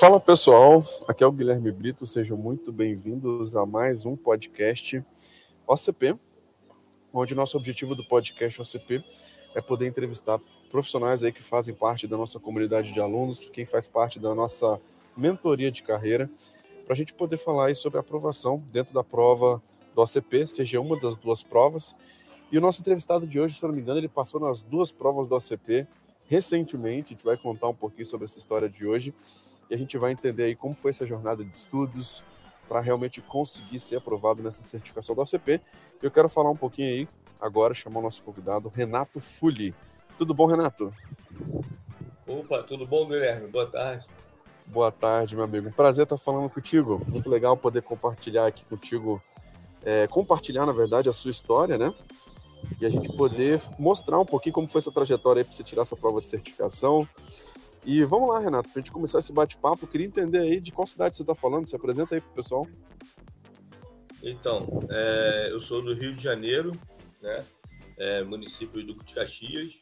Fala pessoal, aqui é o Guilherme Brito, sejam muito bem-vindos a mais um podcast OCP, onde nosso objetivo do podcast OCP é poder entrevistar profissionais aí que fazem parte da nossa comunidade de alunos, quem faz parte da nossa mentoria de carreira, para a gente poder falar aí sobre a aprovação dentro da prova do OCP, seja uma das duas provas. E o nosso entrevistado de hoje, se não me engano, ele passou nas duas provas do OCP recentemente, a gente vai contar um pouquinho sobre essa história de hoje e a gente vai entender aí como foi essa jornada de estudos para realmente conseguir ser aprovado nessa certificação da OCP. Eu quero falar um pouquinho aí agora, chamar o nosso convidado, Renato Fuli. Tudo bom, Renato? Opa, tudo bom, Guilherme? Boa tarde. Boa tarde, meu amigo. Um prazer estar falando contigo. Muito legal poder compartilhar aqui contigo, é, compartilhar, na verdade, a sua história, né? E a gente poder mostrar um pouquinho como foi essa trajetória aí para você tirar essa prova de certificação, e vamos lá, Renato, para a gente começar esse bate-papo, queria entender aí de qual cidade você está falando, se apresenta aí para o pessoal. Então, é, eu sou do Rio de Janeiro, né? É, município do de Caxias.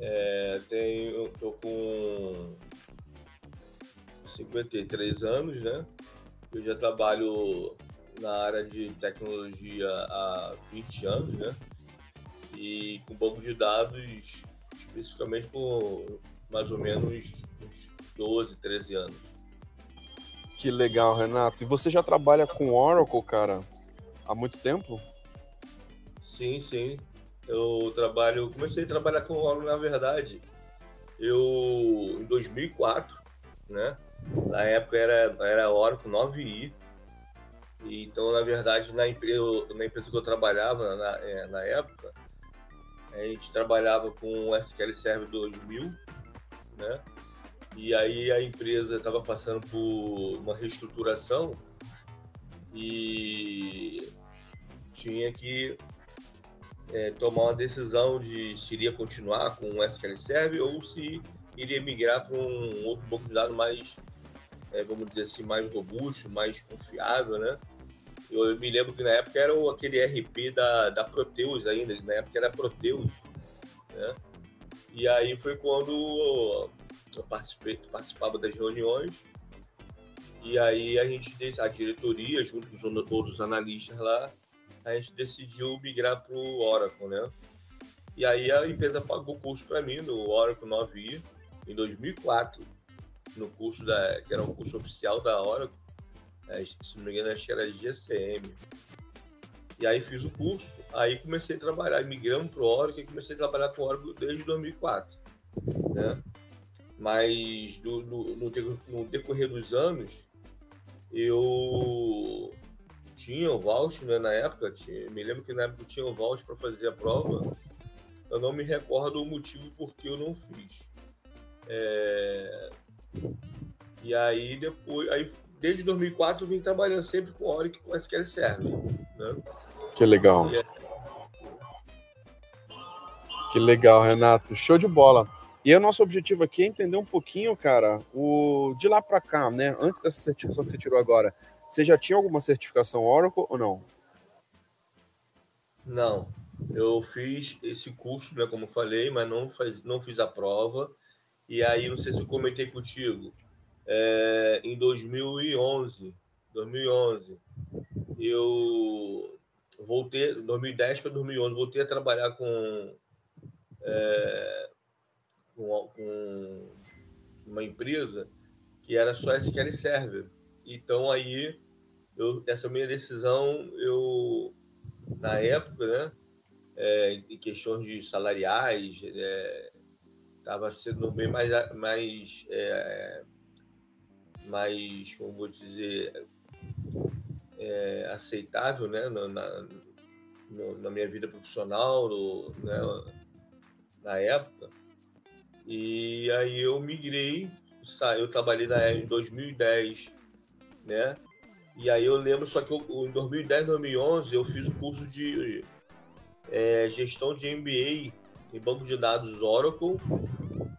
É, tenho, tô com 53 anos, né? Eu já trabalho na área de tecnologia há 20 anos, né? E com banco de dados especificamente por mais ou menos uns 12, 13 anos. Que legal, Renato. E você já trabalha com Oracle, cara, há muito tempo? Sim, sim. Eu trabalho, comecei a trabalhar com Oracle na verdade. Eu em 2004, né? Na época era era Oracle 9i. E, então, na verdade, na empresa, na empresa que eu trabalhava na, é, na época, a gente trabalhava com SQL Server 2000 né? E aí a empresa estava passando por uma reestruturação e tinha que é, tomar uma decisão de se iria continuar com o SQL Server ou se iria migrar para um outro banco de dados mais, é, vamos dizer assim, mais robusto, mais confiável, né? Eu me lembro que na época era aquele RP da, da Proteus ainda, na época era Proteus, né? E aí foi quando eu participava das reuniões e aí a gente, a diretoria, junto com os outros analistas lá, a gente decidiu migrar para o Oracle, né? E aí a empresa pagou o curso para mim no Oracle 9i em 2004, no curso da, que era um curso oficial da Oracle, é, se não me engano acho que era GCM. E aí fiz o curso, aí comecei a trabalhar, migramos para o Oracle e comecei a trabalhar com o Oracle desde 2004, né? Mas do, no, no, decorrer dos anos, eu tinha o voucher né, na época, tinha, me lembro que na época eu tinha o voucher para fazer a prova, eu não me recordo o motivo por que eu não fiz. É... E aí depois, aí, desde 2004 eu vim trabalhando sempre com Oracle com SQL Server. Né? Que legal. Que legal, Renato. Show de bola. E o nosso objetivo aqui é entender um pouquinho, cara, o de lá para cá, né? Antes dessa certificação que você tirou agora, você já tinha alguma certificação Oracle ou não? Não. Eu fiz esse curso, né, como falei, mas não, faz, não fiz a prova. E aí, não sei se eu comentei contigo, é, em 2011, 2011, eu voltei, 2010 para 2011, voltei a trabalhar com é, com, com uma empresa que era só SQL Server. Então aí eu, essa minha decisão eu na época, né, é, em questões de salariais, estava é, sendo bem mais mais é, mais como vou dizer é, aceitável, né, na, na, na, minha vida profissional, no, né, na época. E aí eu migrei, eu trabalhei na em 2010, né? E aí eu lembro, só que eu, em 2010, 2011, eu fiz o curso de é, gestão de MBA em banco de dados Oracle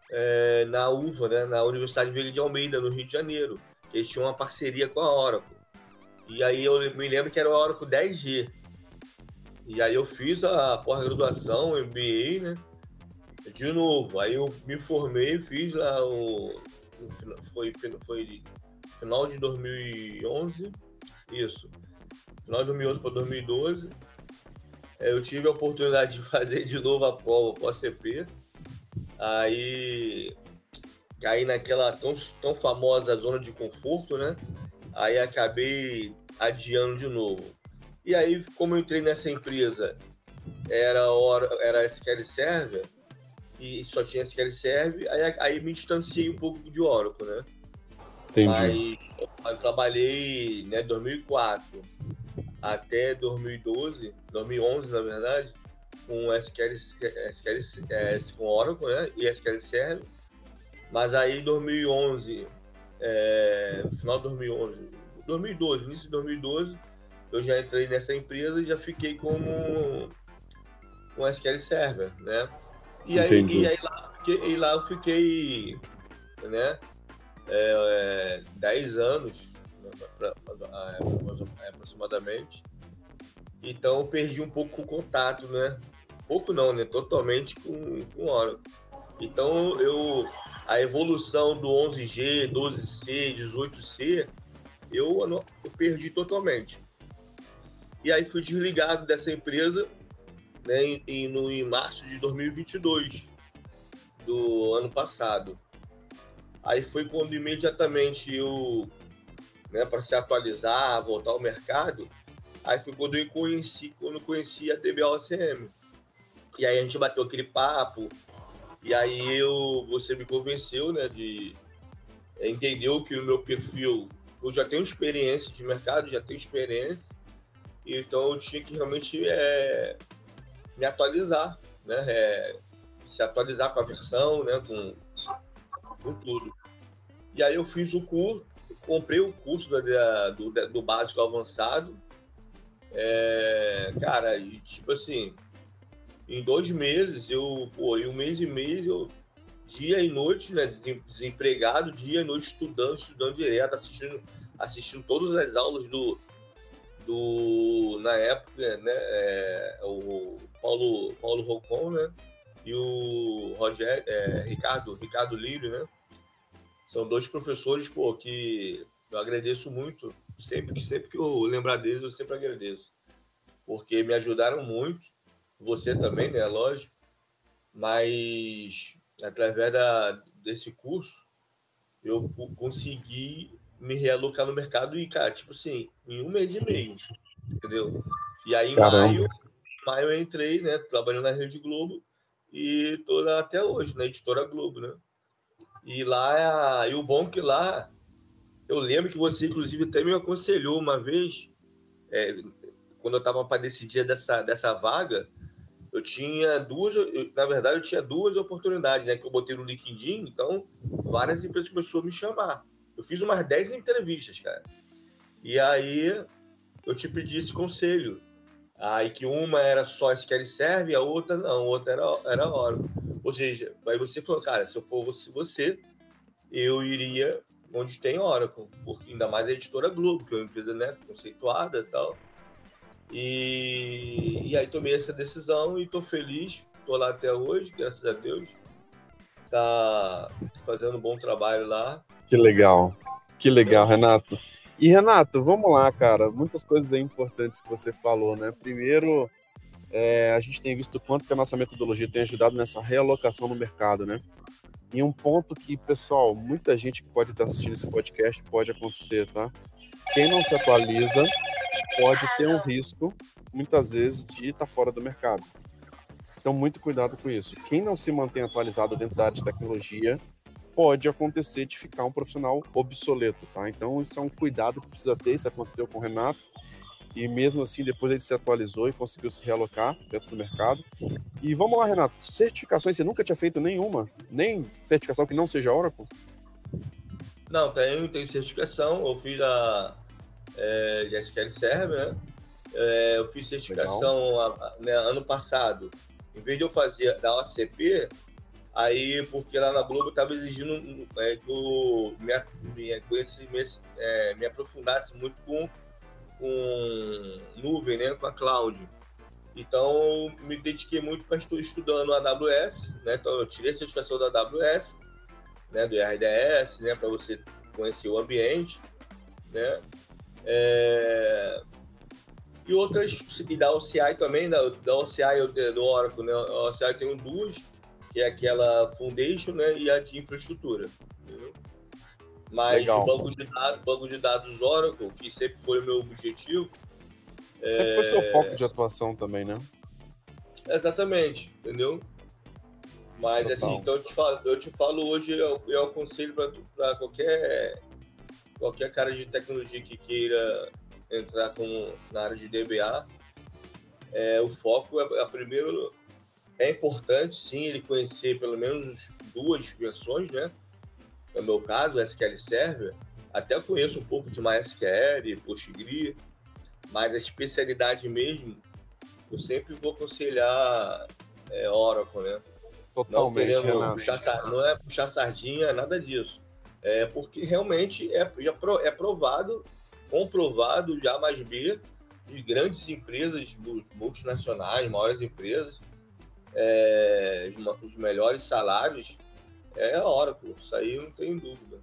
é, na UVA, né? Na Universidade Veiga de Almeida, no Rio de Janeiro. Eles tinham uma parceria com a Oracle. E aí eu me lembro que era o Oracle 10G. E aí eu fiz a pós-graduação, MBA, né? de novo. Aí eu me formei, fiz lá o, foi, foi final de 2011, isso, final de 2011 para 2012, é, eu tive a oportunidade de fazer de novo a prova ACP, aí caí naquela tão, tão famosa zona de conforto, né? Aí acabei adiando de novo. E aí, como eu entrei nessa empresa, era hora, era SQL Server e só tinha SQL Server, aí, aí me distanciei um pouco de Oracle, né? Entendi. Aí eu trabalhei, né, 2004 até 2012, 2011 na verdade, com SQL, SQL é, com Oracle, né, e SQL Server. Mas aí em 2011, é, final de 2011, 2012, início de 2012, eu já entrei nessa empresa e já fiquei como com SQL Server, né? E aí, e aí lá, fiquei, e lá eu fiquei, né? É, é, 10 anos, né, aproximadamente. Então eu perdi um pouco o contato, né? Pouco não, né? Totalmente com, com Oracle. Então eu a evolução do 11G, 12C, 18C, eu, eu perdi totalmente. E aí fui desligado dessa empresa né, em, no, em março de 2022 do ano passado. Aí foi quando imediatamente eu, né, para se atualizar, voltar ao mercado, aí foi quando eu conheci, quando eu conheci a DBOCM. E aí a gente bateu aquele papo, e aí eu, você me convenceu, né, de entender que o meu perfil, eu já tenho experiência de mercado, já tenho experiência, então eu tinha que realmente é, me atualizar, né, é, se atualizar com a versão, né, com, com tudo. E aí eu fiz o curso, comprei o curso do, do, do básico avançado, é, cara, e tipo assim, em dois meses, eu, pô, em um mês e meio, eu, dia e noite, né, desempregado, dia e noite estudando, estudando direto, assistindo, assistindo todas as aulas do, do na época, né, é, o Paulo, Paulo Rocon, né, e o Rogério, é, Ricardo, Ricardo Lírio, né, são dois professores, pô, que eu agradeço muito, sempre que, sempre que eu lembrar deles, eu sempre agradeço, porque me ajudaram muito, você também, né? Lógico. Mas através da, desse curso, eu consegui me realocar no mercado e, cara, tipo assim, em um mês e meio, entendeu? E aí, em maio, maio eu entrei, né, trabalhando na Rede Globo e tô lá até hoje, na Editora Globo, né? E lá, e o bom é que lá, eu lembro que você, inclusive, até me aconselhou uma vez, é, quando eu estava para decidir dessa, dessa vaga, eu tinha duas, eu, na verdade, eu tinha duas oportunidades, né? Que eu botei no LinkedIn, então várias empresas começaram a me chamar. Eu fiz umas 10 entrevistas, cara. E aí eu te pedi esse conselho. Aí que uma era só SQL Serve, a outra não, a outra era, era Oracle. Ou seja, aí você falou, cara, se eu for você, eu iria onde tem Oracle, ainda mais a editora Globo, que é uma empresa né, conceituada e tal. E, e aí tomei essa decisão e estou feliz, estou lá até hoje, graças a Deus. Tá fazendo um bom trabalho lá. Que legal, que legal, Renato. E Renato, vamos lá, cara. Muitas coisas bem importantes que você falou, né? Primeiro, é, a gente tem visto quanto que a nossa metodologia tem ajudado nessa realocação no mercado, né? E um ponto que, pessoal, muita gente que pode estar assistindo esse podcast pode acontecer, tá? Quem não se atualiza pode ter um risco, muitas vezes, de estar fora do mercado. Então, muito cuidado com isso. Quem não se mantém atualizado dentro da área de tecnologia, pode acontecer de ficar um profissional obsoleto, tá? Então, isso é um cuidado que precisa ter. Isso aconteceu com o Renato. E mesmo assim, depois ele se atualizou e conseguiu se realocar dentro do mercado. E vamos lá, Renato. Certificações, você nunca tinha feito nenhuma? Nem certificação que não seja Oracle? Não, tenho, tenho certificação. Eu fiz a é, de SQL Server, né? É, eu fiz certificação a, né, ano passado. Em vez de eu fazer da OCP, aí, porque lá na Globo estava exigindo é, que eu me, me, é, me aprofundasse muito com, com nuvem, né, com a cloud. Então, me dediquei muito para estar estudando a AWS, né? Então, eu tirei a certificação da AWS né, do RDS, né, para você conhecer o ambiente, né, é, e outras, e da OCI também, da, da OCI do Oracle, né, a OCI tem duas, que é aquela Foundation, né, e a de infraestrutura, entendeu? Mas o banco de dados, banco de dados Oracle, que sempre foi o meu objetivo. Sempre é... foi seu foco de atuação também, né? Exatamente, entendeu? Mas Total. assim, então eu te falo, eu te falo hoje, eu, eu aconselho para qualquer, qualquer cara de tecnologia que queira entrar com, na área de DBA, é, o foco é, é primeiro é importante sim ele conhecer pelo menos duas versões, né? no meu caso, SQL Server, até conheço um pouco de MySQL, Postgre, mas a especialidade mesmo, eu sempre vou aconselhar é, Oracle, né? Totalmente, não, querendo puxar, não é puxar sardinha, nada disso. É porque realmente é, é provado, comprovado A mais B, de grandes empresas multinacionais, maiores empresas, é, os melhores salários, é a Oracle, isso aí não tem dúvida.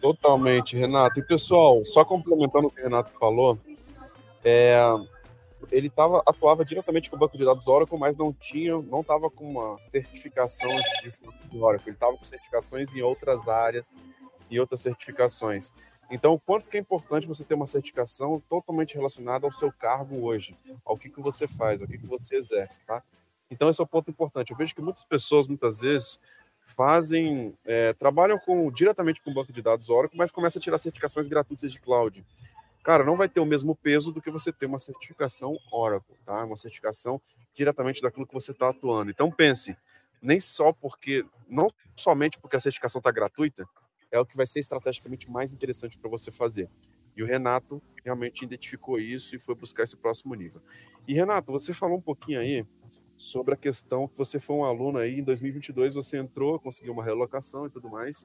Totalmente, Renato. E pessoal, só complementando o que o Renato falou, é, ele tava, atuava diretamente com o banco de dados Oracle, mas não tinha, não estava com uma certificação de, de Oracle. Ele estava com certificações em outras áreas e outras certificações. Então, o quanto que é importante você ter uma certificação totalmente relacionada ao seu cargo hoje, ao que, que você faz, ao que, que você exerce, tá? Então, esse é o ponto importante. Eu vejo que muitas pessoas, muitas vezes, fazem, é, trabalham com, diretamente com o banco de dados Oracle, mas começam a tirar certificações gratuitas de cloud. Cara, não vai ter o mesmo peso do que você ter uma certificação Oracle, tá? Uma certificação diretamente daquilo que você está atuando. Então pense, nem só porque, não somente porque a certificação está gratuita, é o que vai ser estrategicamente mais interessante para você fazer. E o Renato realmente identificou isso e foi buscar esse próximo nível. E Renato, você falou um pouquinho aí sobre a questão que você foi um aluno aí, em 2022 você entrou, conseguiu uma relocação e tudo mais.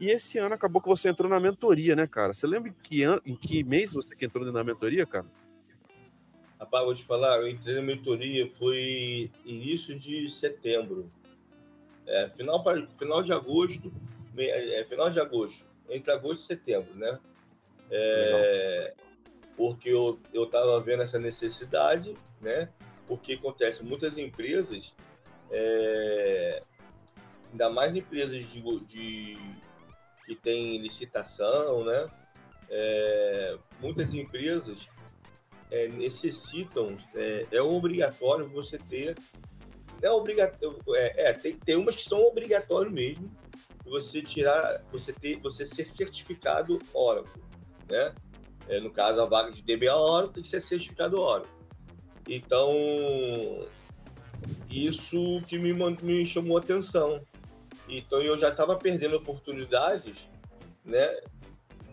E esse ano acabou que você entrou na mentoria, né, cara? Você lembra em que, an... em que mês você que entrou na mentoria, cara? Rapaz, vou te falar, eu entrei na mentoria foi início de setembro. É, final, final de agosto, é, final de agosto, entre agosto e setembro, né? É, porque eu, eu tava vendo essa necessidade, né? Porque acontece, muitas empresas, é, ainda mais empresas de, de, que têm licitação, né? É, muitas empresas é, necessitam, é, é, obrigatório você ter, é obrigatório, é, é, tem, tem umas que são obrigatórias mesmo, você tirar, você ter, você ser certificado Oracle, né? É, no caso, a vaga de DBA Oracle tem que ser certificado Oracle. Então, isso que me, me chamou a atenção. Então, eu já estava perdendo oportunidades, né,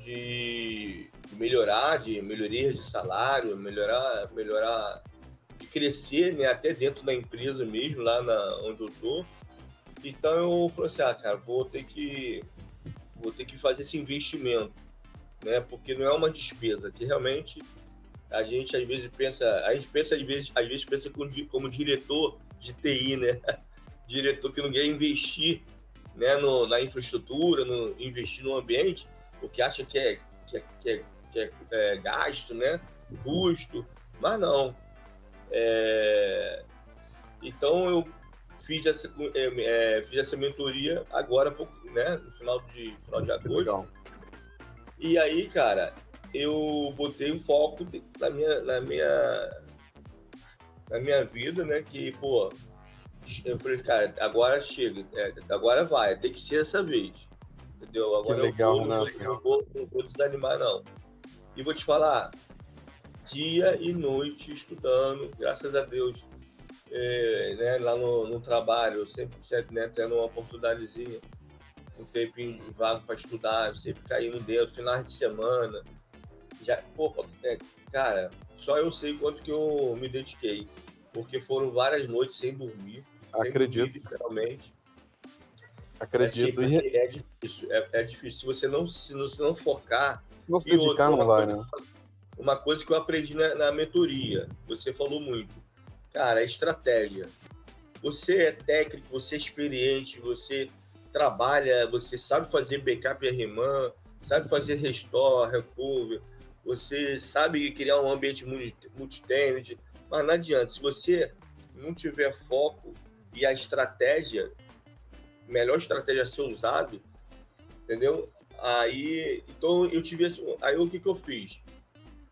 de melhorar, de melhoria de salário, melhorar, melhorar, de crescer, né, até dentro da empresa mesmo, lá na, onde eu tô. Então, eu falei assim, ah, cara, vou ter que, vou ter que fazer esse investimento, né, porque não é uma despesa, que realmente a gente às vezes pensa, a gente pensa às vezes, às vezes pensa como, como diretor de TI, né? diretor que não quer investir né, no, na infraestrutura, no, investir no ambiente, porque acha que é, que é, que é, que é, é gasto, né? custo, mas não. É... Então eu fiz essa, é, é fiz essa mentoria agora, né, no final de, final de agosto. E aí, cara, eu botei um foco na minha, na minha, na minha vida, né? Que, pô, eu falei, cara, agora chega, é, agora vai, tem que ser essa vez. Entendeu? Agora que legal, eu vou, né? não, vou, não vou desanimar, não. E vou te falar, dia e noite estudando, graças a Deus, é, né, lá no, no trabalho, sempre né, tendo uma oportunidadezinha, um tempinho vago para estudar, sempre caindo dentro, finais de semana, já, pô, é, cara, só eu sei quanto que eu me dediquei. Porque foram várias noites sem dormir. Acredito. Literalmente. Acredito. É, é, difícil, é, é, difícil. Se você não se, não, se não focar. Se não se dedicar, outra, não vai, né? Uma coisa que eu aprendi na, na mentoria, você falou muito. Cara, é estratégia. Você é técnico, você é experiente, você trabalha, você sabe fazer backup e RMAN, sabe fazer restore, recover, você sabe criar um ambiente multi-tenant, mas não adianta. Se você não tiver foco e a estratégia, melhor estratégia a ser usado, entendeu? Aí, então eu tive assim, aí o que que eu fiz?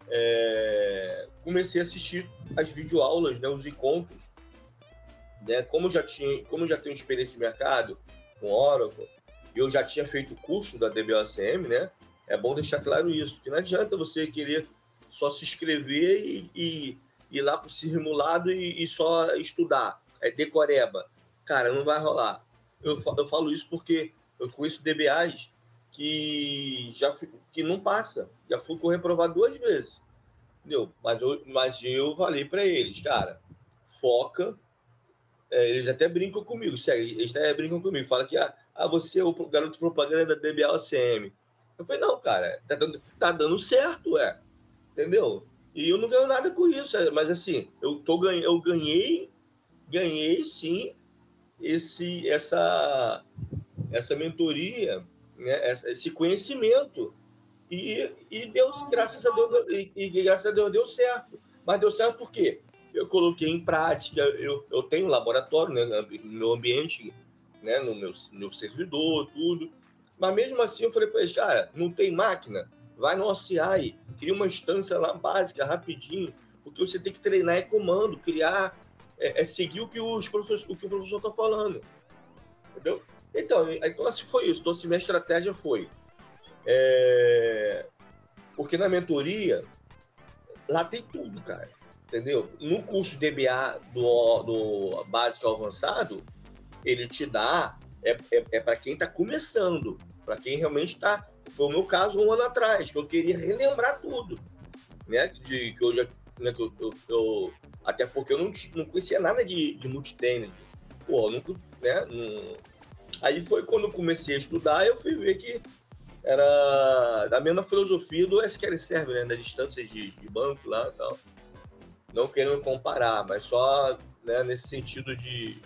É, comecei a assistir as videoaulas, né, os encontros, né? Como já tinha, como já tenho experiência de mercado com Oracle, eu já tinha feito o curso da DBOCM, né? É bom deixar claro isso, que não adianta você querer só se inscrever e, e ir lá para o simulado e, e, só estudar, é decoreba. Cara, não vai rolar. Eu, eu falo isso porque eu conheço DBAs que já que não passa. Já fui com reprovado duas vezes. Entendeu? Mas eu, mas eu falei para eles, cara, foca. É, eles até brincam comigo, sério, eles até brincam comigo, fala que ah, ah, você é o garoto propaganda da DBA OCM. Eu falei, não, cara, tá dando, tá dando certo, é. Entendeu? E eu não ganho nada com isso, é, mas assim, eu, tô, eu ganhei, ganhei sim esse, essa, essa mentoria, né, esse conhecimento. E, e Deus, graças a Deus, e, e, graças a Deus deu certo. Mas deu certo por quê? Eu coloquei em prática, eu, eu tenho um laboratório né, no meu ambiente, né, no meu, meu servidor, tudo. Mas mesmo assim eu falei para eles, cara, não tem máquina? Vai no OCI, cria uma instância lá básica, rapidinho, porque você tem que treinar é comando, criar, é, é seguir o que, os professor, o que o professor está falando. Entendeu? Então, então assim foi isso. Então, assim, minha estratégia foi. É... Porque na mentoria, lá tem tudo, cara. Entendeu? No curso DBA do, do básico avançado, ele te dá é, é, é para quem está começando, para quem realmente está. Foi o meu caso um ano atrás, que eu queria relembrar tudo, né? De que eu já, né, que eu, eu, eu até porque eu não, não conhecia nada de, de multitênis. Pô, nunca, né? Não... Aí foi quando eu comecei a estudar, eu fui ver que era da mesma filosofia do SQL Server, né? Das distâncias de, de banco lá e tal. Não querendo comparar, mas só né, nesse sentido de,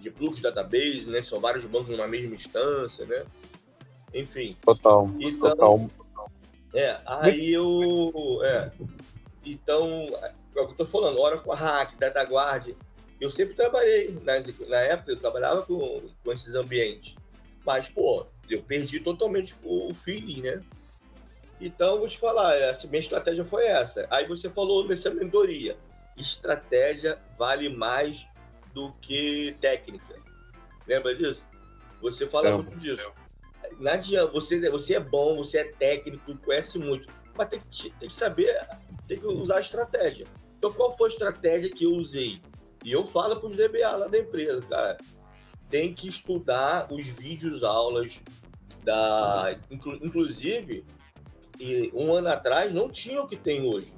de fluxo database, né? São vários bancos numa mesma instância, né? Enfim. Total. Então, total. É, aí eu. É, então, é o que eu tô falando, Oracle Hack, DataGuard. Eu sempre trabalhei, na, na época eu trabalhava com, com esses ambientes. Mas, pô, eu perdi totalmente o, feeling, né? Então, vou te falar, essa minha estratégia foi essa. Aí você falou nessa mentoria. Estratégia vale mais do que técnica. Lembra disso? Você fala Não. muito disso. Não adianta, você, você é bom, você é técnico, conhece muito, mas tem que, tem que saber, tem que usar a estratégia. Então, qual foi a estratégia que eu usei? E eu falo para os DBA lá da empresa, cara, tem que estudar os vídeos aulas da, inclusive, um ano atrás não tinha o que tem hoje.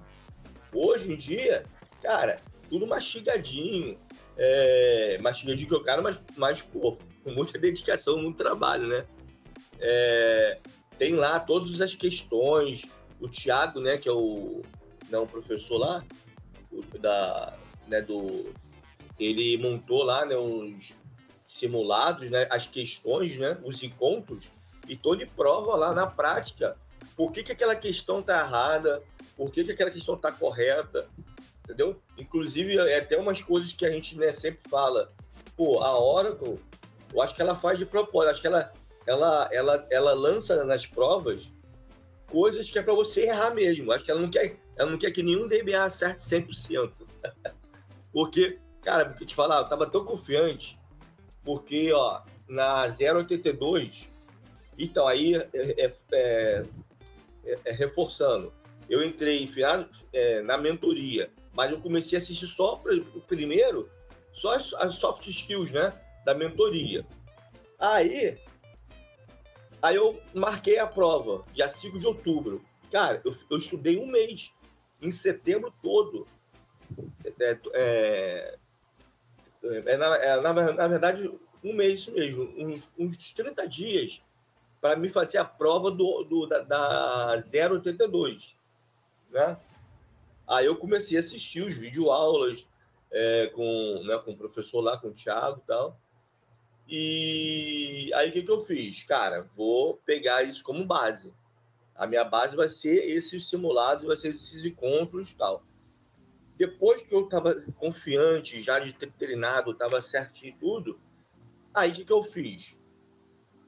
Hoje em dia, cara, tudo mastigadinho, é, mastigadinho que eu quero, mas, mas pô, com muita dedicação, muito trabalho, né? É, tem lá todas as questões. O Thiago, né, que é o, não, o professor lá, da, né, do, ele montou lá né, uns simulados, né, as questões, né, os encontros, e de prova lá na prática por que, que aquela questão está errada, por que, que aquela questão está correta, entendeu? Inclusive, é até umas coisas que a gente né, sempre fala. Pô, a Oracle, eu acho que ela faz de propósito, acho que ela, ela, ela, ela lança nas provas coisas que é para você errar mesmo. Acho que ela não quer, ela não quer que nenhum DBA acerte 100%. porque, cara, porque te falar, eu tava tão confiante, porque, ó, na 082, então aí é, é, é, é reforçando, eu entrei é, na mentoria, mas eu comecei a assistir só o primeiro, só as, as, soft skills, né, da mentoria. Aí, aí eu marquei a prova, dia 5 de outubro. Cara, eu, eu estudei um mês, em setembro todo. É, é, é, na, é, na, na, verdade, um mês mesmo, uns, uns 30 dias para me fazer a prova do, do da, da 082 né? Aí eu comecei a assistir os videoaulas é, com, né, com o professor lá, com o Thiago e tal. E aí o que, que eu fiz? Cara, vou pegar isso como base. A minha base vai ser esses simulados, vai ser esses encontros e tal. Depois que eu estava confiante, já de ter treinado, estava certinho e tudo, aí o que, que eu fiz?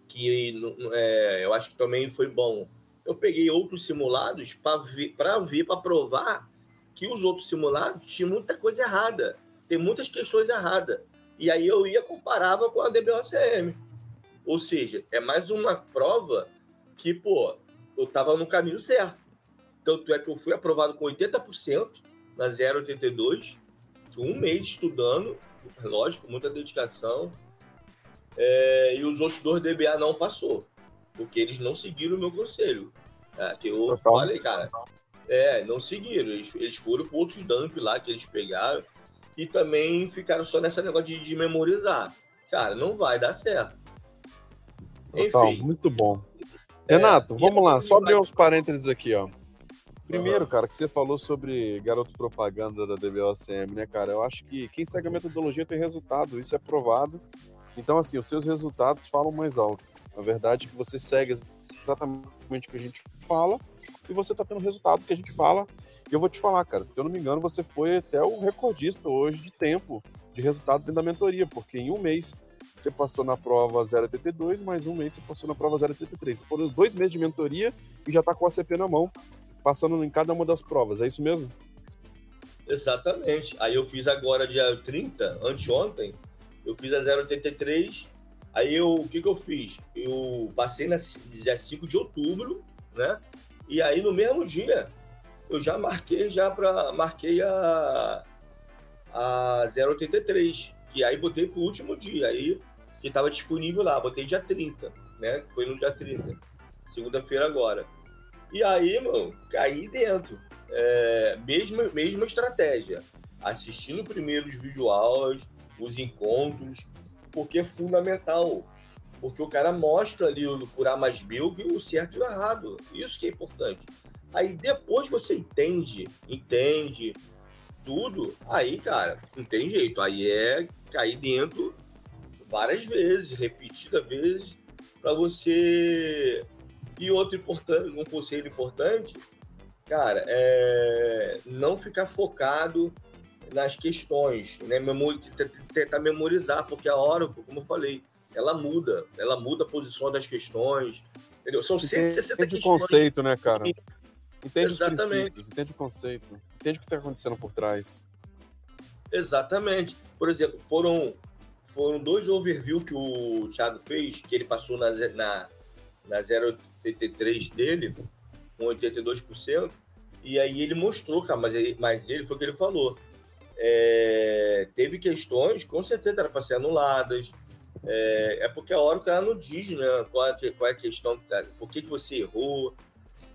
Que é, eu acho que também foi bom. Eu peguei outros simulados para ver, para ver, para provar que os outros simulados tinham muita coisa errada, tem muitas questões erradas. E aí eu ia comparava com a DBOCM. Ou seja, é mais uma prova que, pô, eu estava no caminho certo. Tanto é que eu fui aprovado com 80% na 082, um mês estudando, lógico, muita dedicação. É, e os outros dois DBA não passou, porque eles não seguiram o meu conselho. É, que eu Total. falei, cara, é, não seguiram. Eles, eles foram para outros dump lá que eles pegaram e também ficaram só nessa negócio de, de memorizar. Cara, não vai dar certo. Total, Enfim. Muito bom. É, Renato, vamos lá, só abrir uns parênteses aqui, ó. Primeiro, cara, que você falou sobre garoto propaganda da DBOCM, né, cara? Eu acho que quem segue a metodologia tem resultado, isso é provado. Então, assim, os seus resultados falam mais alto. Na verdade, que você segue exatamente o que a gente fala e você tá tendo resultado que a gente fala. E eu vou te falar, cara, se eu não me engano, você foi até o recordista hoje de tempo de resultado dentro da mentoria, porque em um mês você passou na prova 082, mais um mês você passou na prova 083. Foram dois meses de mentoria e já tá com a CP na mão, passando em cada uma das provas, é isso mesmo? Exatamente. Aí eu fiz agora dia 30, anteontem, eu fiz a 083. Aí eu, o que que eu fiz? Eu passei na dia 5 de outubro, né? E aí no mesmo dia eu já marquei já para marquei a a 083, que aí botei pro último dia, aí que estava disponível lá, botei dia 30, né? Foi no dia 30, segunda-feira agora. E aí, mano, caí dentro. É, mesma, mesma estratégia. Assistindo primeiro os videoaulas, os encontros, porque é fundamental. Porque o cara mostra ali o por A mais B o certo e o errado. Isso que é importante. Aí depois você entende, entende tudo, aí, cara, não tem jeito. Aí é cair dentro várias vezes, repetidas vezes, para você. E outro importante, um conselho importante, cara, é não ficar focado nas questões, né? Tentar memorizar, porque a Oracle, como eu falei, ela muda, ela muda a posição das questões, entendeu? São 160 entende questões. o conceito, né, cara? Entende Exatamente. os princípios, entende o conceito, entende o que está acontecendo por trás. Exatamente. Por exemplo, foram foram dois overviews que o Thiago fez, que ele passou na, na, na 0,83 dele, com 82%, e aí ele mostrou, cara, mas ele, mas ele foi o que ele falou. É, teve questões, com certeza era para ser anuladas. É, é, porque a hora o cara não diz né, qual, é, qual é a questão, por que, que você errou,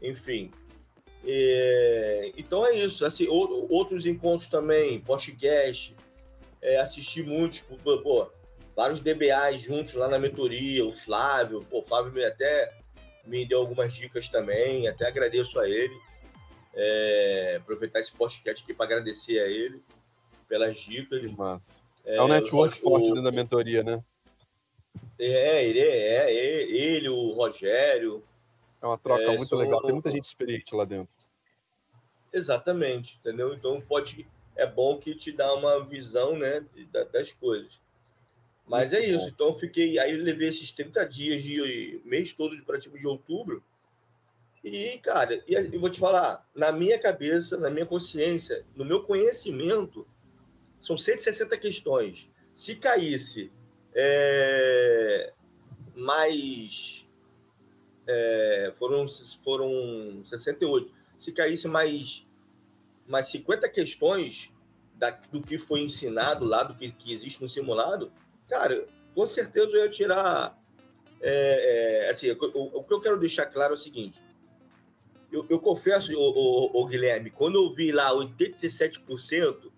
enfim. É, então é isso. Assim, outros encontros também, podcast, é, assisti muitos, pô, vários DBAs juntos lá na mentoria, o Flávio, pô, o Flávio até me deu algumas dicas também, até agradeço a ele. É, aproveitar esse podcast aqui para agradecer a ele pelas dicas. Massa. É, é um network o, forte dentro da mentoria, né? É, ele é, é, ele, o Rogério. É uma troca é, muito legal, tem muita gente experiente lá dentro. Exatamente, entendeu? Então pode é bom que te dá uma visão né, das coisas. Mas Muito é isso. Bom. Então eu fiquei. Aí eu levei esses 30 dias de mês todo de praticamente de outubro. E, cara, e eu vou te falar, na minha cabeça, na minha consciência, no meu conhecimento, são 160 questões. Se caísse é, mais. É, foram, foram 68. Se caísse mais mas 50 questões da, do que foi ensinado lá, do que, que existe no simulado, cara, com certeza eu ia tirar. É, é, assim, o, o, que eu quero deixar claro é o seguinte: eu, eu confesso, o, Guilherme, quando eu vi lá 87%,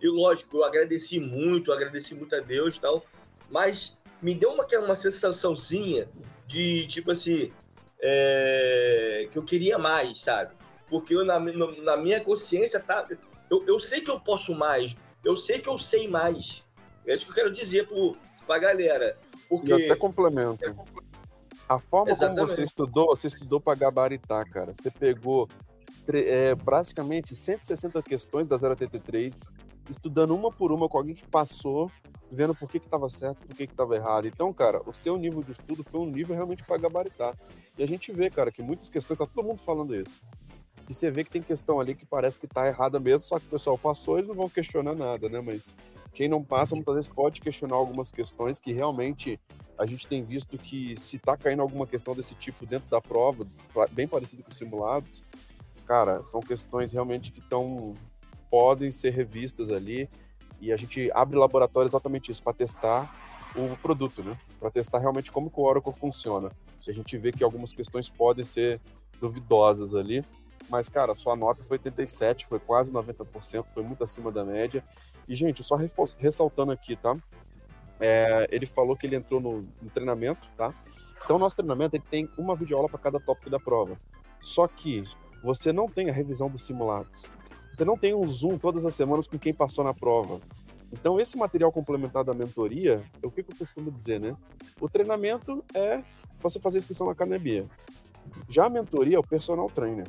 eu, lógico, eu agradeci muito, agradeci muito a Deus e tal, mas me deu uma, uma sensaçãozinha de, tipo assim, é, que eu queria mais, sabe? Porque eu, na, na minha consciência tá, eu, eu sei que eu posso mais, eu sei que eu sei mais. É isso que eu quero dizer para a galera. Porque... E até complemento. A forma Exatamente. como você estudou, você estudou para gabaritar, cara. Você pegou é, praticamente 160 questões da 083, estudando uma por uma com alguém que passou, vendo por que estava certo, por que estava errado. Então, cara, o seu nível de estudo foi um nível realmente para gabaritar. E a gente vê, cara, que muitas questões, tá todo mundo falando isso. E você vê que tem questão ali que parece que tá errada mesmo, só que o pessoal passou, eles não vão questionar nada, né? Mas quem não passa, muitas vezes pode questionar algumas questões que realmente a gente tem visto que se tá caindo alguma questão desse tipo dentro da prova, bem parecido com os simulados, cara, são questões realmente que estão podem ser revistas ali e a gente abre laboratório exatamente isso para testar o produto, né? Para testar realmente como o Oracle funciona. E a gente vê que algumas questões podem ser duvidosas ali, mas cara, sua nota foi 87, foi quase 90%, foi muito acima da média. E gente, só ressaltando aqui, tá? É, ele falou que ele entrou no, no treinamento, tá? Então, nosso treinamento ele tem uma videoaula para cada tópico da prova. Só que você não tem a revisão dos simulados. Você não tem um Zoom todas as semanas com quem passou na prova. Então, esse material complementar da mentoria, é o que, que eu costumo dizer, né? O treinamento é você fazer inscrição na academia. Já a mentoria é o personal trainer.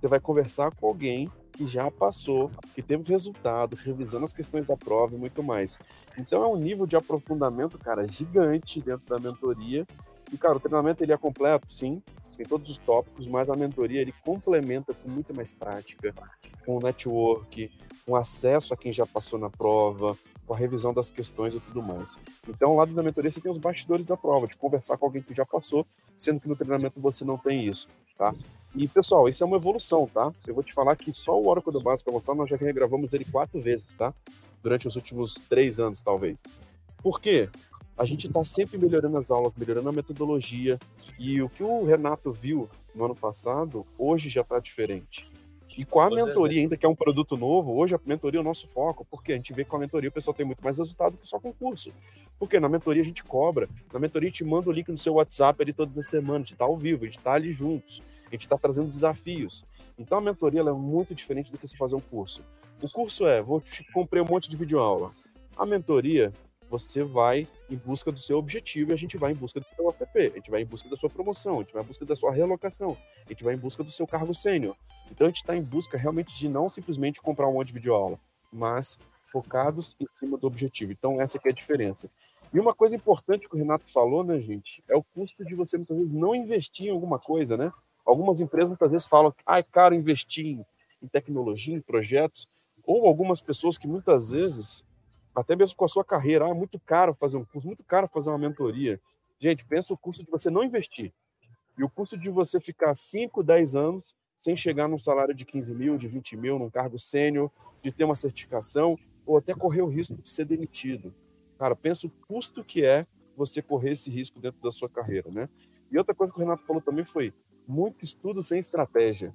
Você vai conversar com alguém que já passou, que teve resultado, revisando as questões da prova e muito mais. Então é um nível de aprofundamento, cara, gigante dentro da mentoria. E, cara, o treinamento ele é completo, sim, tem todos os tópicos, mas a mentoria ele complementa com muito mais prática, com network, com acesso a quem já passou na prova, com a revisão das questões e tudo mais. Então, lado da mentoria, você tem os bastidores da prova, de conversar com alguém que já passou, sendo que no treinamento você não tem isso, tá? E, pessoal, isso é uma evolução, tá? Eu vou te falar que só o Oracle do Básico mostrar, nós já regravamos ele quatro vezes, tá? Durante os últimos três anos, talvez. Por quê? A gente está sempre melhorando as aulas, melhorando a metodologia. E o que o Renato viu no ano passado, hoje já está diferente. E com a é, mentoria, é, ainda que é um produto novo, hoje a mentoria é o nosso foco, porque a gente vê que com a mentoria o pessoal tem muito mais resultado que só concurso. Porque na mentoria a gente cobra, na mentoria a gente manda o link no seu WhatsApp ali todas as semanas, a gente está ao vivo, a gente está ali juntos a gente está trazendo desafios. Então a mentoria é muito diferente do que você fazer um curso. O curso é, vou te comprei um monte de videoaula. A mentoria, você vai em busca do seu objetivo e a gente vai em busca do seu APP, a gente vai em busca da sua promoção, a gente vai em busca da sua relocação, a gente vai em busca do seu cargo sênior. Então a gente está em busca realmente de não simplesmente comprar um monte de videoaula, mas focados em cima do objetivo. Então essa é a diferença. E uma coisa importante que o Renato falou, né, gente, é o custo de você muitas vezes não investir em alguma coisa, né? Algumas empresas muitas vezes falam que ah, é caro investir em, em tecnologia, em projetos, ou algumas pessoas que muitas vezes, até mesmo com a sua carreira, ah, é muito caro fazer um curso, muito caro fazer uma mentoria. Gente, pensa o custo de você não investir e o custo de você ficar 5, 10 anos sem chegar num salário de 15 mil, de 20 mil, num cargo sênior, de ter uma certificação, ou até correr o risco de ser demitido. Cara, pensa o custo que é você correr esse risco dentro da sua carreira, né? E outra coisa que o Renato falou também foi muito estudo sem estratégia.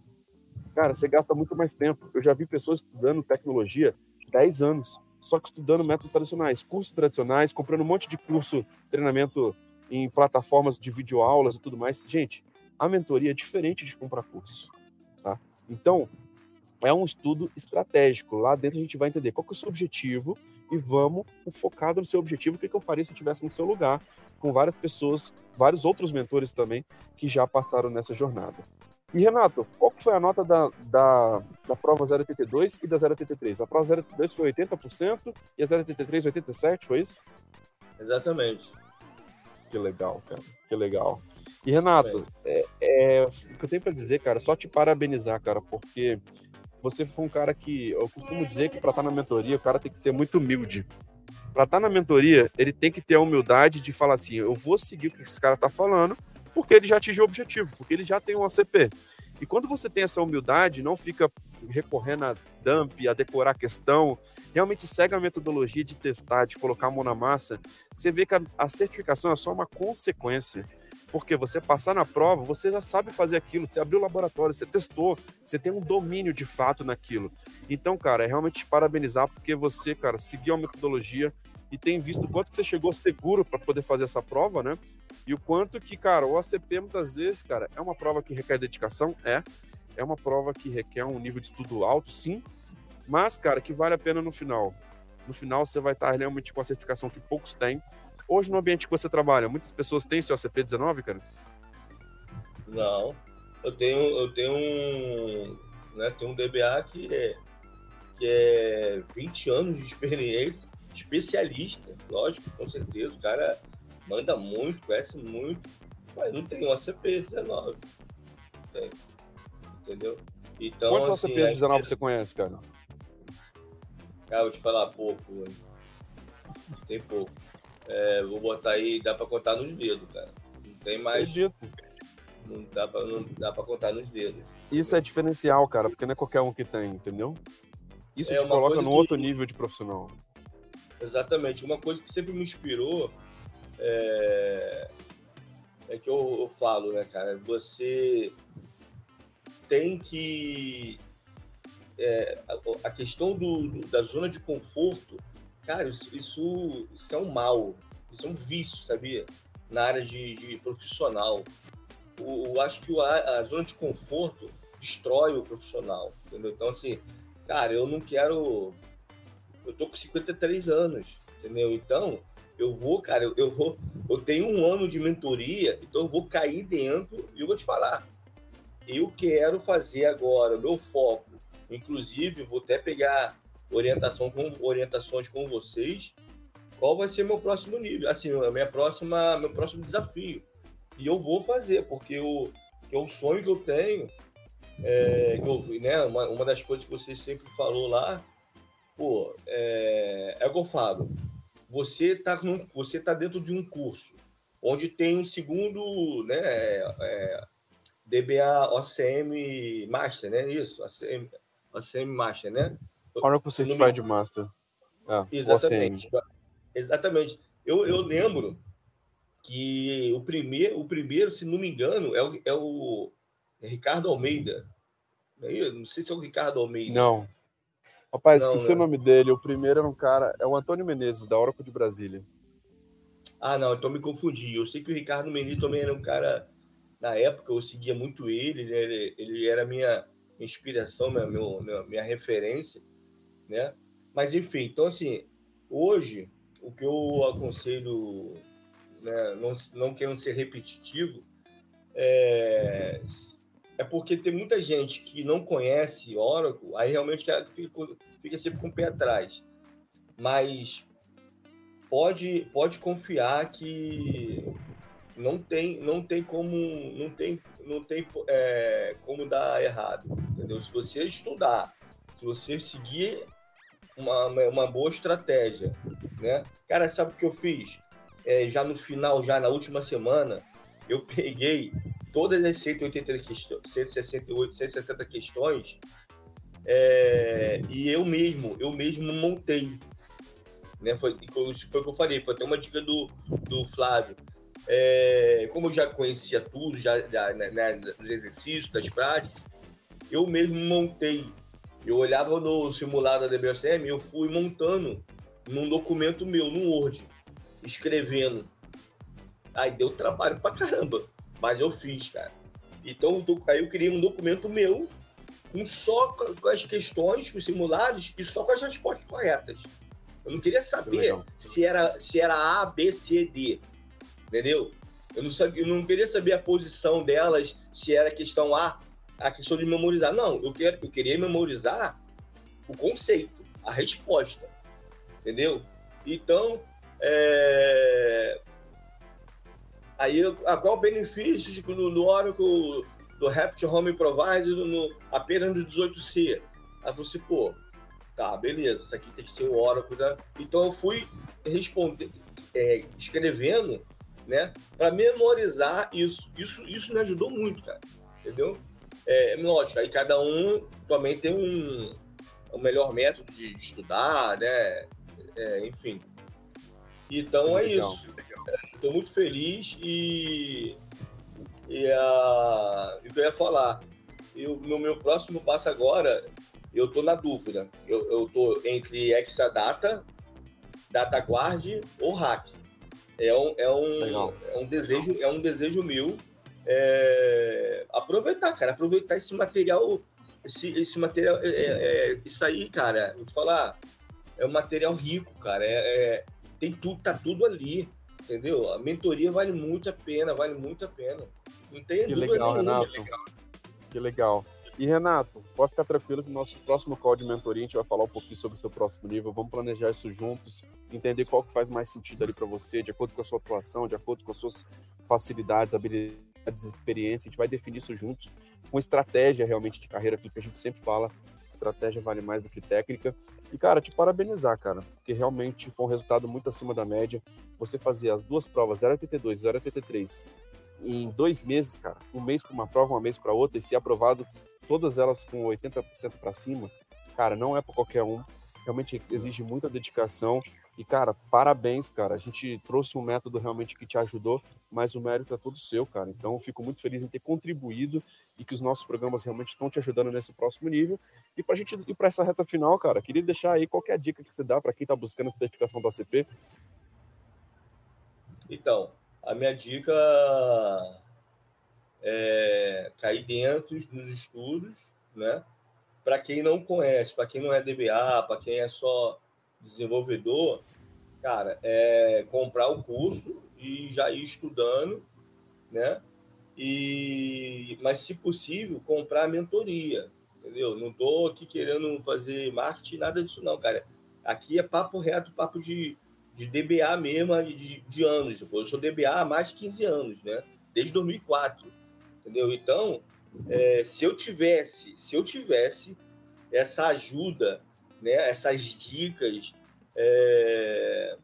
Cara, você gasta muito mais tempo. Eu já vi pessoas estudando tecnologia 10 anos, só que estudando métodos tradicionais, cursos tradicionais, comprando um monte de curso, treinamento em plataformas de videoaulas e tudo mais. Gente, a mentoria é diferente de comprar curso, tá? Então, é um estudo estratégico. Lá dentro a gente vai entender qual é o seu objetivo e vamos focado no seu objetivo. O que, que eu faria se eu estivesse no seu lugar, com várias pessoas, vários outros mentores também que já passaram nessa jornada. E Renato, qual foi a nota da, da, da prova 082 e da 083? A prova 082 foi 80% e a 083 87, foi isso? Exatamente. Que legal, cara. Que legal. E Renato, é. É, é, o que eu tenho para dizer, cara, só te parabenizar, cara, porque você foi um cara que eu costumo dizer que para estar tá na mentoria o cara tem que ser muito humilde. Para estar tá na mentoria, ele tem que ter a humildade de falar assim: eu vou seguir o que esse cara está falando, porque ele já atingiu o objetivo, porque ele já tem um ACP. E quando você tem essa humildade, não fica recorrendo a dump, a decorar a questão, realmente segue a metodologia de testar, de colocar a mão na massa, você vê que a, a certificação é só uma consequência. Porque você passar na prova, você já sabe fazer aquilo, você abriu o laboratório, você testou, você tem um domínio de fato naquilo. Então, cara, é realmente te parabenizar porque você, cara, seguiu a metodologia e tem visto o quanto que você chegou seguro para poder fazer essa prova, né? E o quanto que, cara, o ACP muitas vezes, cara, é uma prova que requer dedicação, é. É uma prova que requer um nível de estudo alto, sim. Mas, cara, que vale a pena no final. No final você vai estar realmente com a certificação que poucos têm, hoje no ambiente que você trabalha, muitas pessoas têm seu ACP-19, cara? Não. Eu tenho, eu tenho um, né, tenho um DBA que é, que é 20 anos de experiência, especialista, lógico, com certeza. O cara manda muito, conhece muito, mas não tem um ACP-19. Entendeu? Então, Quantos assim, ACP-19 é... você conhece, cara? Cara, vou te falar pouco, mano. Tem pouco. É, vou botar aí, dá pra contar nos dedos, cara. Não tem mais. Acredito. Não dá pra, não dá pra contar nos dedos. Isso é diferencial, cara, porque não é qualquer um que tem, entendeu? Isso é te coloca num que... outro nível de profissional. Exatamente. Uma coisa que sempre me inspirou é, é que eu, eu falo, né, cara? Você tem que. É, a, a, questão do, do, da zona de conforto, cara, isso, isso, isso, é um mal, isso é um vício, sabia? Na área de, de profissional. Eu, acho que a, a, zona de conforto destrói o profissional, entendeu? Então, assim, cara, eu não quero. Eu tô com 53 anos, entendeu? Então, eu vou, cara, eu, eu vou. Eu tenho um ano de mentoria, então eu vou cair dentro e eu vou te falar eu quero fazer agora, meu foco, inclusive vou até pegar orientação com, orientações com vocês, qual vai ser meu próximo nível, assim, minha próxima, meu próximo desafio. E eu vou fazer, porque o, que é o sonho que eu tenho, é, que eu, né, uma, uma das coisas que você sempre falou lá, pô, é, é o que eu falo, você está você tá dentro de um curso onde tem um segundo, né, é, é DBA OCM Master, né? Isso, OCM, OCM Master, né? Oracle Certified me... Master. Ah, Exatamente. Exatamente. Eu, eu lembro que o primeiro, o primeiro, se não me engano, é o, é o Ricardo Almeida. Não sei se é o Ricardo Almeida. Não. Rapaz, não, esqueci né? o nome dele. O primeiro era um cara, é o Antônio Menezes, da Oracle de Brasília. Ah, não, então me confundi. Eu sei que o Ricardo Menezes também era um cara na época eu seguia muito ele, ele, ele era minha inspiração, minha, minha, minha referência, né? Mas enfim, então assim, hoje o que eu aconselho, né, não, não querendo ser repetitivo, é, é porque tem muita gente que não conhece Oracle, aí realmente fica, fica sempre com o pé atrás. Mas pode, pode confiar que não tem, não tem como, não tem, não tem é, como dar errado, entendeu? Se você estudar, se você seguir uma, uma boa estratégia, né? Cara, sabe o que eu fiz? É, já no final, já na última semana, eu peguei todas as 180 questões, 168, 160 questões é, e eu mesmo, eu mesmo montei. Né? Foi, foi, foi o que eu falei, foi até uma dica do, do Flávio. É, como eu já conhecia tudo, já, já né, né, dos exercícios, das práticas, eu mesmo montei. Eu olhava no simulado da DBSM, eu fui montando num documento meu, no Word, escrevendo. Aí deu trabalho pra caramba, mas eu fiz, cara. Então aí eu criei um documento meu com só com as questões, os simulados e só com as respostas corretas. Eu não queria saber se era, se era A, B, C, D entendeu? Eu não, sabia, eu não queria saber a posição delas, se era questão A, a questão de memorizar. Não, eu, quero, eu queria memorizar o conceito, a resposta, entendeu? Então, é... aí, a qual o benefício do, do Oracle, do Raptor Home Provider no, apenas no 18C? Aí você, pô, tá, beleza, isso aqui tem que ser o Oracle. Né? Então, eu fui responder, é, escrevendo né? Para memorizar isso. Isso, isso me ajudou muito, cara. Entendeu? É, lógico, aí cada um também tem um, um melhor método de, de estudar, né? É, enfim. Então é isso. Estou muito feliz e, e a, eu ia falar, eu, no meu próximo passo agora, eu estou na dúvida. Eu estou entre Exadata, DataGuard ou Hack. É um, é um, é um desejo, é um desejo meu é, aproveitar, cara, aproveitar esse material, esse, esse material, é, é, é isso aí, cara, vou te falar, é um material rico, cara, é, é, tem tudo, tá tudo ali, entendeu? A mentoria vale muito a pena, vale muito a pena. Não tem que legal, nenhuma. Renato. Que legal. E Renato, pode ficar tranquilo que no nosso próximo call de mentoria a gente vai falar um pouquinho sobre o seu próximo nível. Vamos planejar isso juntos, entender qual que faz mais sentido ali para você, de acordo com a sua atuação, de acordo com as suas facilidades, habilidades, experiência. A gente vai definir isso juntos, com estratégia realmente de carreira, aquilo que a gente sempre fala. Estratégia vale mais do que técnica. E, cara, te parabenizar, cara, porque realmente foi um resultado muito acima da média. Você fazer as duas provas, 0,82 e 0,83, em dois meses, cara, um mês para uma prova, um mês para outra, e ser aprovado todas elas com 80% para cima, cara, não é para qualquer um. Realmente exige muita dedicação. E, cara, parabéns, cara. A gente trouxe um método realmente que te ajudou, mas o mérito é todo seu, cara. Então, fico muito feliz em ter contribuído e que os nossos programas realmente estão te ajudando nesse próximo nível. E para a gente ir para essa reta final, cara, queria deixar aí qualquer dica que você dá para quem está buscando essa certificação da ACP. Então, a minha dica é, cair dentro nos estudos, né? Para quem não conhece, para quem não é DBA, para quem é só desenvolvedor, cara, é comprar o curso e já ir estudando, né? E, mas, se possível, comprar a mentoria, entendeu? Não estou aqui querendo fazer marketing, nada disso não, cara. Aqui é papo reto, papo de, de DBA mesmo, de, de anos. Eu sou DBA há mais de 15 anos, né? Desde 2004 entendeu? Então, é, se eu tivesse, se eu tivesse essa ajuda, né, essas dicas, é,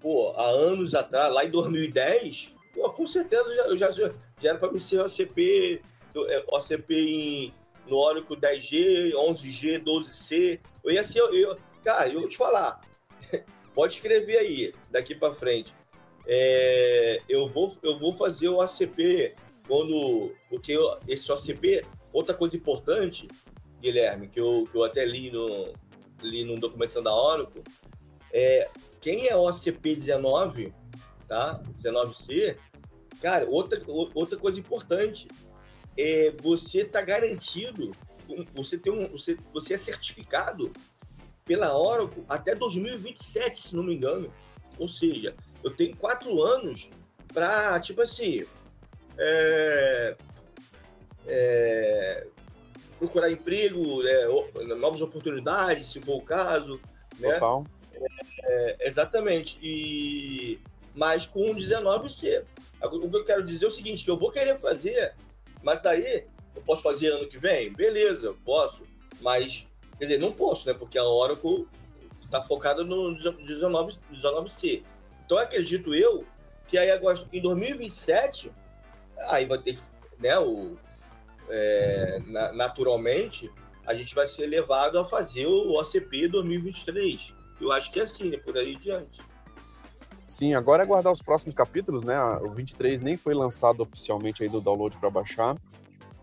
pô, há anos atrás, lá em 2010, pô, com certeza eu já, já, já era para me ser OCP, OCP em, no Oracle 10G, 11G, 12C, eu ia ser, eu, cara, eu vou te falar, pode escrever aí, daqui para frente, é, eu, vou, eu vou fazer o ACP quando. Porque eu, esse OCP, outra coisa importante, Guilherme, que eu, que eu até li no, li no documentação da Oracle, é quem é OCP 19, tá? 19C, cara, outra, outra coisa importante é você tá garantido, você tem um, você, você é certificado pela Oracle até 2027, se não me engano. Ou seja, eu tenho quatro anos para, tipo assim, é, é, procurar emprego, é, novas oportunidades, se for o caso. Né? Total. É, exatamente. E, mas com 19C. O que eu quero dizer é o seguinte, que eu vou querer fazer, mas aí eu posso fazer ano que vem? Beleza, posso. Mas, quer dizer, não posso, né? Porque a Oracle está focada no 19, 19C. Então, acredito eu que aí agora, em 2027 aí vai ter que, né, o, é, na, naturalmente, a gente vai ser levado a fazer o OCP 2023. Eu acho que é assim, né, por aí diante. Sim, agora é guardar os próximos capítulos, né? O 23 nem foi lançado oficialmente aí do download para baixar.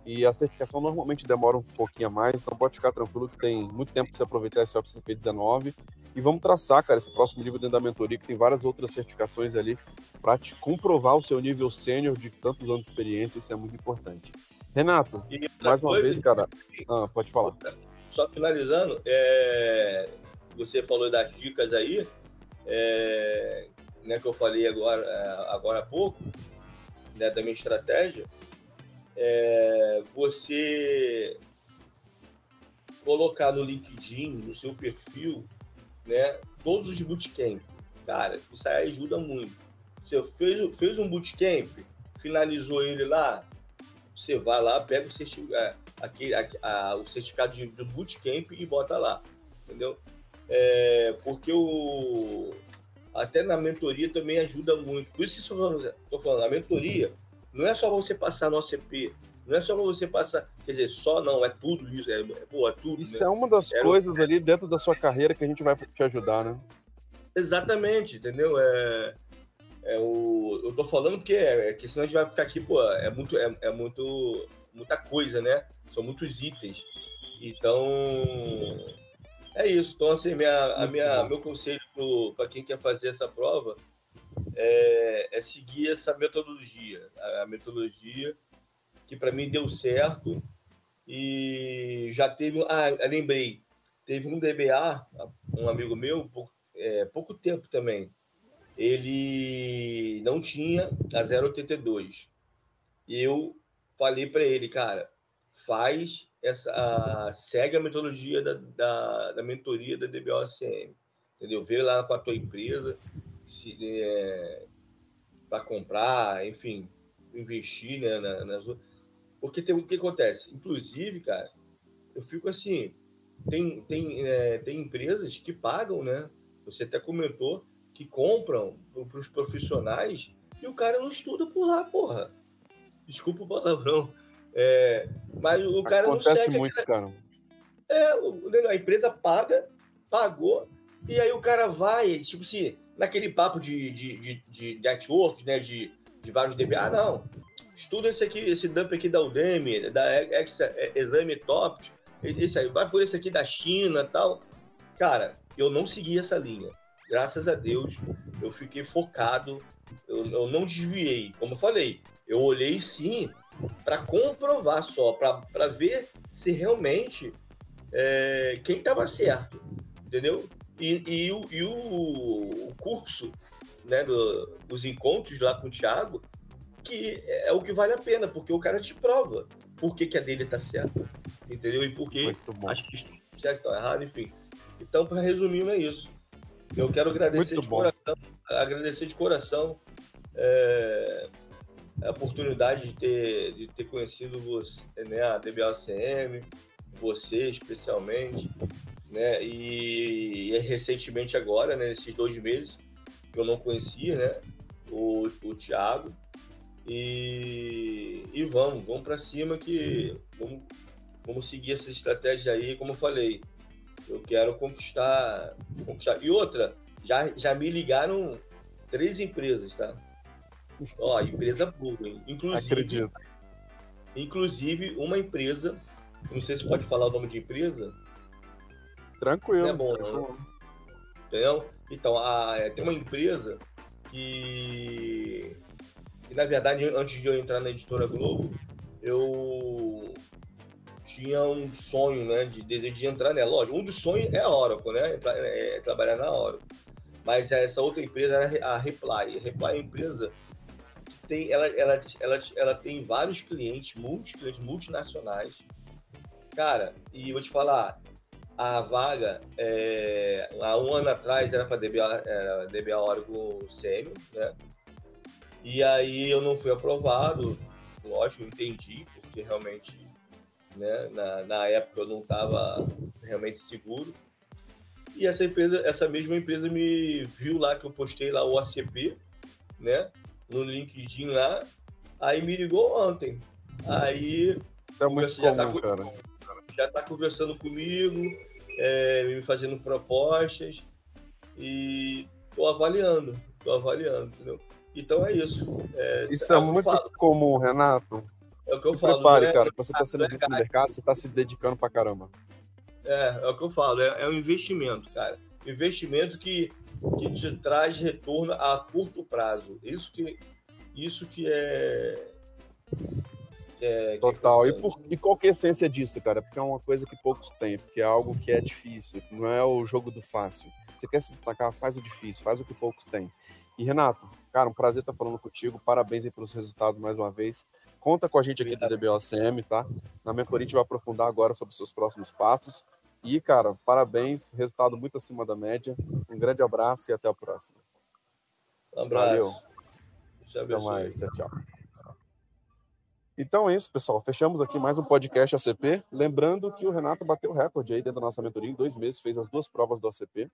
E a certificação normalmente demora um pouquinho a mais, então pode ficar tranquilo que tem muito tempo para você aproveitar esse OPCP 19. E vamos traçar, cara, esse próximo nível dentro da mentoria, que tem várias outras certificações ali para te comprovar o seu nível sênior de tantos anos de experiência, isso é muito importante. Renato, mais uma vez, cara. Ah, pode falar. Só finalizando, é... você falou das dicas aí, é... né, que eu falei agora, é, agora há pouco, né, da minha estratégia é, você colocar no LinkedIn, no seu perfil, né, todos os bootcamp. Cara, isso aí ajuda muito. Você fez, fez um bootcamp, finalizou ele lá, você vai lá, pega o certificado, é, aquele, a, a, o certificado de, de bootcamp e bota lá, entendeu? É, porque o até na mentoria também ajuda muito. Por isso que estou falando, a mentoria não é só você passar no OCP, não é só você passar, quer dizer, só não, é tudo isso, é, pô, é tudo. Isso né? é uma das é, coisas ali dentro da sua carreira que a gente vai te ajudar, né? Exatamente, entendeu? É, é o, eu tô falando porque é, é que senão a gente vai ficar aqui, pô, é muito, é, é muito, muita coisa, né? São muitos itens. Então, é isso. Então, assim, minha, a minha, meu conselho para quem quer fazer essa prova é, é seguir essa metodologia. A, a metodologia que para mim deu certo. E já teve. Ah, lembrei. Teve um DBA, um amigo meu, por, é, pouco tempo também. Ele não tinha a 082. E eu falei para ele, cara, faz essa, segue a metodologia da, da, da mentoria da DBOCM, entendeu? Vê lá com a tua empresa é, para comprar, enfim, investir né, na, nas porque tem o que acontece, inclusive, cara, eu fico assim, tem tem é, tem empresas que pagam, né? Você até comentou que compram para os profissionais e o cara não estuda por lá, porra. Desculpa o palavrão. É, mas o cara Acontece não segue. muito, cara. É, a empresa paga, pagou, e aí o cara vai, tipo assim, naquele papo de, de, de, de network, né? De, de vários DBA, ah, não. Estuda esse aqui, esse dump aqui da Udemy, da Ex, Exame Top, esse aí, vai por esse aqui da China tal. Cara, eu não segui essa linha. Graças a Deus, eu fiquei focado, eu, eu não desviei. Como eu falei, eu olhei sim para comprovar só, para ver se realmente é, quem estava certo, entendeu? E, e, o, e o, o, curso né, do, dos encontros lá com o Thiago, que é o que vale a pena, porque o cara te prova por que, que a dele está certa, entendeu? E por que acho que está certo, está errado, enfim. Então, para resumir, é isso. Eu quero agradecer de coração, agradecer de coração é, a oportunidade de ter, de ter conhecido você, né, a DBLCM, você especialmente, né, e, e, recentemente agora, né, nesses dois meses, que eu não conhecia, né, o, o Thiago, e, e vamos, vamos para cima que vamos, vamos seguir essa estratégia aí, como eu falei, eu quero conquistar, conquistar. E outra, já, já me ligaram três empresas, tá? Ó, empresa hein? Inclusive, Acredito. inclusive uma empresa, não sei se pode falar o nome de empresa. Tranquilo. É bom, não. Entendeu? Então, a, tem uma empresa que, que, na verdade, antes de eu entrar na editora Globo, eu tinha um sonho, né, de desejo de entrar nela. Lógico, um dos sonhos é a Oracle, né, é, é trabalhar na Oracle. Mas essa outra empresa era a Reply. A Reply é uma empresa que tem, ela, ela, ela, ela tem vários clientes, multi, multinacionais. Cara, e vou te falar, a vaga, é, há um ano atrás era para DBA, era DBA Oracle Sênior, né? E aí eu não fui aprovado, lógico, entendi, porque realmente né? Na, na época eu não estava realmente seguro. E essa empresa, essa mesma empresa me viu lá que eu postei lá o ACP, né? No LinkedIn lá. Aí me ligou ontem. Aí. Isso é muito comum, já tá, cara. Já tá conversando comigo, é, me fazendo propostas e tô avaliando, tô avaliando, entendeu? Então é isso. É, isso é, é muito comum, Renato. É o que eu Se falo. Prepare, é, cara, você está sendo visto no mercado, você está se dedicando pra caramba. É, é o que eu falo, é, é um investimento, cara. Investimento que, que te traz retorno a curto prazo. Isso que, isso que é. é Total. Que é e, por, e qual que é a essência disso, cara? Porque é uma coisa que poucos têm, porque é algo que é difícil, não é o jogo do fácil. Você quer se destacar, faz o difícil, faz o que poucos têm. E Renato, cara, um prazer estar falando contigo. Parabéns aí pelos resultados mais uma vez. Conta com a gente aqui do DBOCM, tá? Na mentoria a gente vai aprofundar agora sobre os seus próximos passos. E, cara, parabéns, resultado muito acima da média. Um grande abraço e até a próxima. Um abraço. Valeu. Até mais. Tchau, tchau. Então é isso, pessoal. Fechamos aqui mais um podcast ACP. Lembrando que o Renato bateu recorde aí dentro da nossa mentoria em dois meses, fez as duas provas do ACP.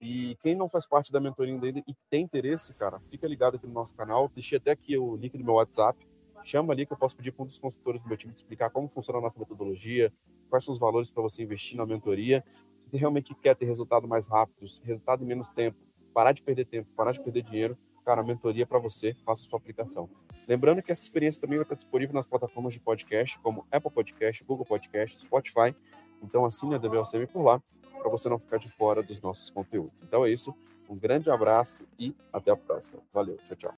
E quem não faz parte da mentoria dele e tem interesse, cara, fica ligado aqui no nosso canal. Deixei até aqui o link do meu WhatsApp chama ali que eu posso pedir para um dos consultores do meu time te explicar como funciona a nossa metodologia, quais são os valores para você investir na mentoria. Se realmente quer ter resultado mais rápido, resultado em menos tempo, parar de perder tempo, parar de perder dinheiro, cara, a mentoria é para você, faça a sua aplicação. Lembrando que essa experiência também vai estar disponível nas plataformas de podcast, como Apple Podcast, Google Podcast, Spotify. Então assine a DBLCM por lá, para você não ficar de fora dos nossos conteúdos. Então é isso, um grande abraço e até a próxima. Valeu, tchau, tchau.